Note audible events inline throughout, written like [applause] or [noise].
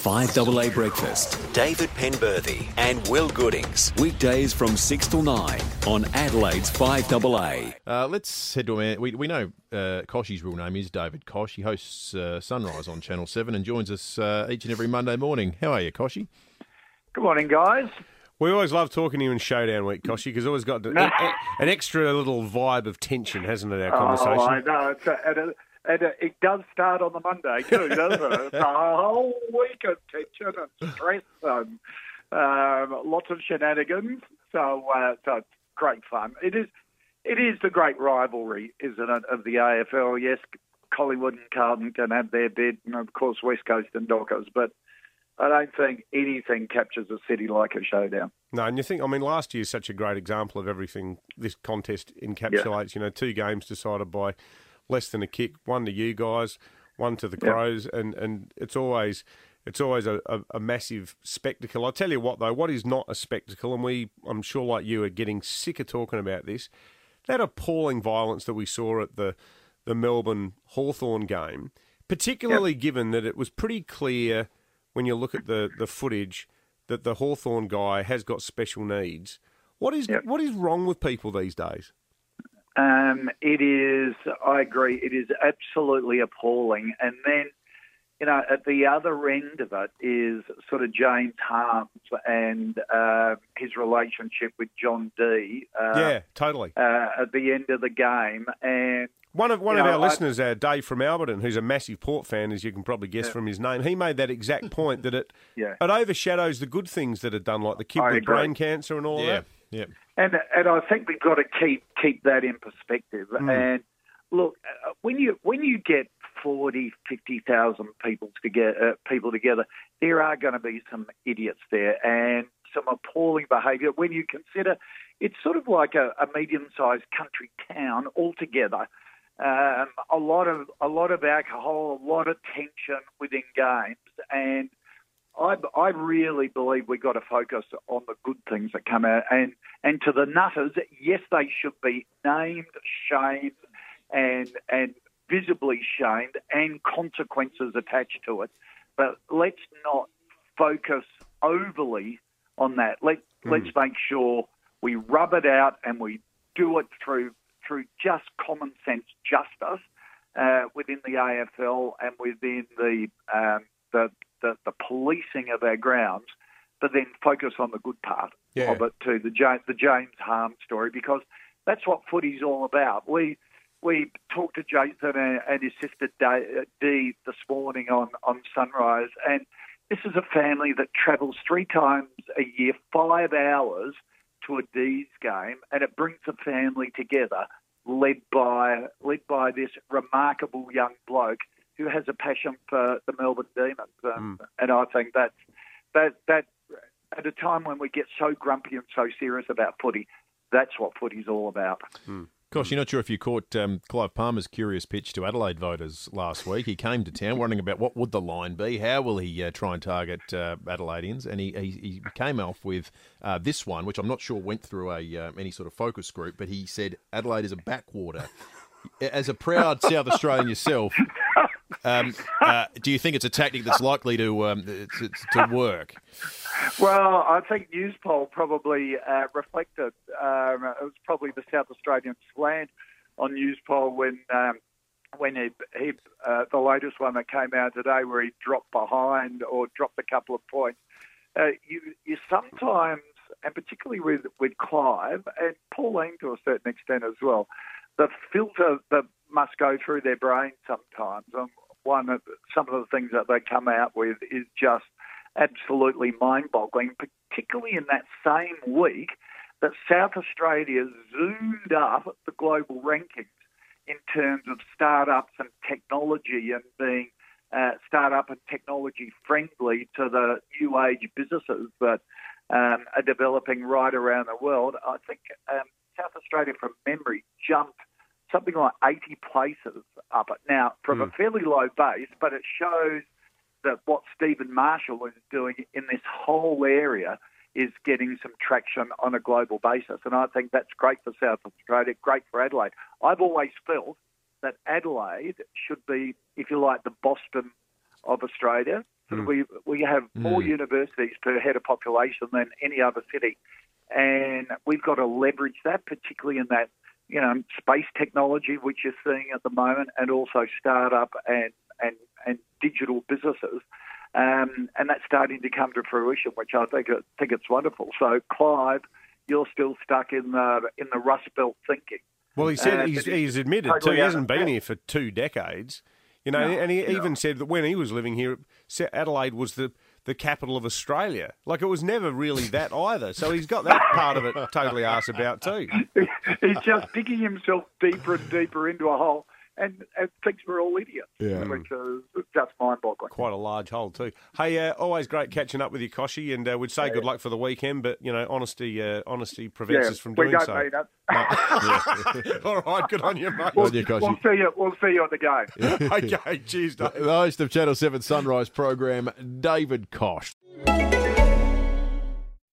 5AA Breakfast. David Penberthy and Will Goodings. Weekdays from 6 till 9 on Adelaide's 5AA. Uh, let's head to a man. We, we know uh, Kochie's real name is David Koch. He hosts uh, Sunrise on Channel 7 and joins us uh, each and every Monday morning. How are you, Kochie? Good morning, guys. We always love talking to you in Showdown Week, Kochie, because always got an, [laughs] an extra little vibe of tension, hasn't it, our conversation? Oh, I know. It's a, and, a, it does start on the Monday, too, doesn't it? It's a whole week of tension and stress and um, lots of shenanigans. So, uh, so it's great fun. It is, it is the great rivalry, isn't it, of the AFL? Yes, Collingwood and Carlton can have their bid, and of course West Coast and Dockers, but I don't think anything captures a city like a showdown. No, and you think, I mean, last year's such a great example of everything this contest encapsulates. Yeah. You know, two games decided by less than a kick, one to you guys, one to the Crows, yeah. and, and it's always it's always a, a, a, massive spectacle. I tell you what, though, what is not a spectacle, and we, I'm sure, like you, are getting sick of talking about this. That appalling violence that we saw at the the Melbourne Hawthorn game, particularly yep. given that it was pretty clear when you look at the, the footage that the Hawthorn guy has got special needs. What is yep. what is wrong with people these days? Um, it is. I agree. It is absolutely appalling. And then, you know, at the other end of it is sort of James Harms and uh, his relationship with John D. Uh, yeah, totally. Uh, at the end of the game, and one of one you of know, our listeners, uh, Dave from Alberton, who's a massive Port fan, as you can probably guess yeah. from his name, he made that exact [laughs] point that it yeah. it overshadows the good things that are done, like the kid I with agree. brain cancer and all yeah. that. Yeah, and and I think we've got to keep keep that in perspective. Mm. And look, uh, when you when you get 40, 50,000 people together, uh, people together, there are going to be some idiots there and some appalling behaviour. When you consider it's sort of like a, a medium-sized country town altogether. Um, a lot of a lot of alcohol, a lot of tension within games, and I, I really believe we've got to focus on the good things that come out. And and to the nutters, yes, they should be named, shamed, and and visibly shamed, and consequences attached to it. But let's not focus overly on that. Let Mm. let's make sure we rub it out and we do it through through just common sense justice uh, within the AFL and within the, um, policing of our grounds, but then focus on the good part Yeah. of it too, the James, the James Harm story, because that's what footy's all about. We we talked to Jason and, his sister Dee, Dee this morning on, on Sunrise, and this is a family that travels three times a year, five hours to a D's game, and it brings the family together, led by led by this remarkable young bloke who has a passion for the Melbourne Demons, um, and I think that's that that at a time when we get so grumpy and so serious about footy, that's what footy's all about. Of course, you're not sure if you caught um, Clive Palmer's curious pitch to Adelaide voters last week. He came to town wondering about what would the line be, how will he uh, try and target uh, Adelaideans, and he, he, he came off with uh, this one, which I'm not sure went through a uh, any sort of focus group, but he said Adelaide is a backwater. [laughs] As a proud South Australian yourself, [laughs] um, uh, do you think it's a tactic that's likely to um, to, to work? Well, I think Newspoll probably uh, reflected. Um, it was probably the South Australian slant on Newspoll when um, when he, he uh, the latest one that came out today, where he dropped behind or dropped a couple of points. Uh, you you sometimes, and particularly with with Clive and Pauline to a certain extent as well, the filter that must go through their brain sometimes. And one of some of the things that they come out with is just absolutely mind-boggling, particularly in that same week that South Australia zoomed up the global rankings in terms of startups and technology and being uh, startup and technology friendly to the new age businesses that um, are developing right around the world. I think um, South Australia, from memory, jumped something like 80 places up it. Now, from a fairly low base, but it shows that what Steven Marshall is doing in this whole area is getting some traction on a global basis. And I think that's great for South Australia, great for Adelaide. I've always felt that Adelaide should be, if you like, the Boston of Australia Mm. We we have more mm. universities per head of population than any other city, and we've got to leverage that, particularly in that you know space technology which you're seeing at the moment, and also startup and and and digital businesses. Um, and that's starting to come to fruition, which I think I think it's wonderful. So, Clive, you're still stuck in the in the Rust Belt thinking. Well, he said uh, he's, he's admitted totally too. He hasn't been here for two decades. You know, no, and he even said that when he was living here, Adelaide was the the capital of Australia. Like it was never really that either. So he's got that part of it totally asked about too. [laughs] he's just digging himself deeper and deeper into a hole and, and thinks we're all idiots, yeah. which is just mind-boggling. Quite a large hole too. Hey, uh, always great catching up with you, Kochie, and uh, we'd say yeah, good luck for the weekend, but you know, honesty, uh, honesty prevents us from doing so. Mean it. No. [laughs] all right, good on you, mate. We'll, you, we'll see you. We'll see you at the game. [laughs] okay, cheers, Dave. The host of Channel Seven Sunrise program, David Koch.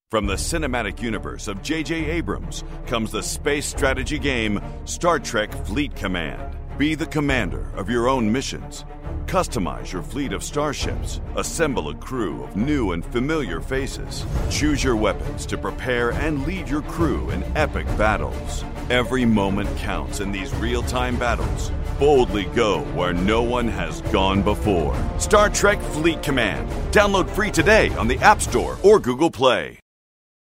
From the cinematic universe of J.J. Abrams comes the space strategy game Star Trek Fleet Command. Be the commander of your own missions. Customize your fleet of starships. Assemble a crew of new and familiar faces. Choose your weapons to prepare and lead your crew in epic battles. Every moment counts in these real time battles. Boldly go where no one has gone before. Star Trek Fleet Command. Download free today on the App Store or Google Play.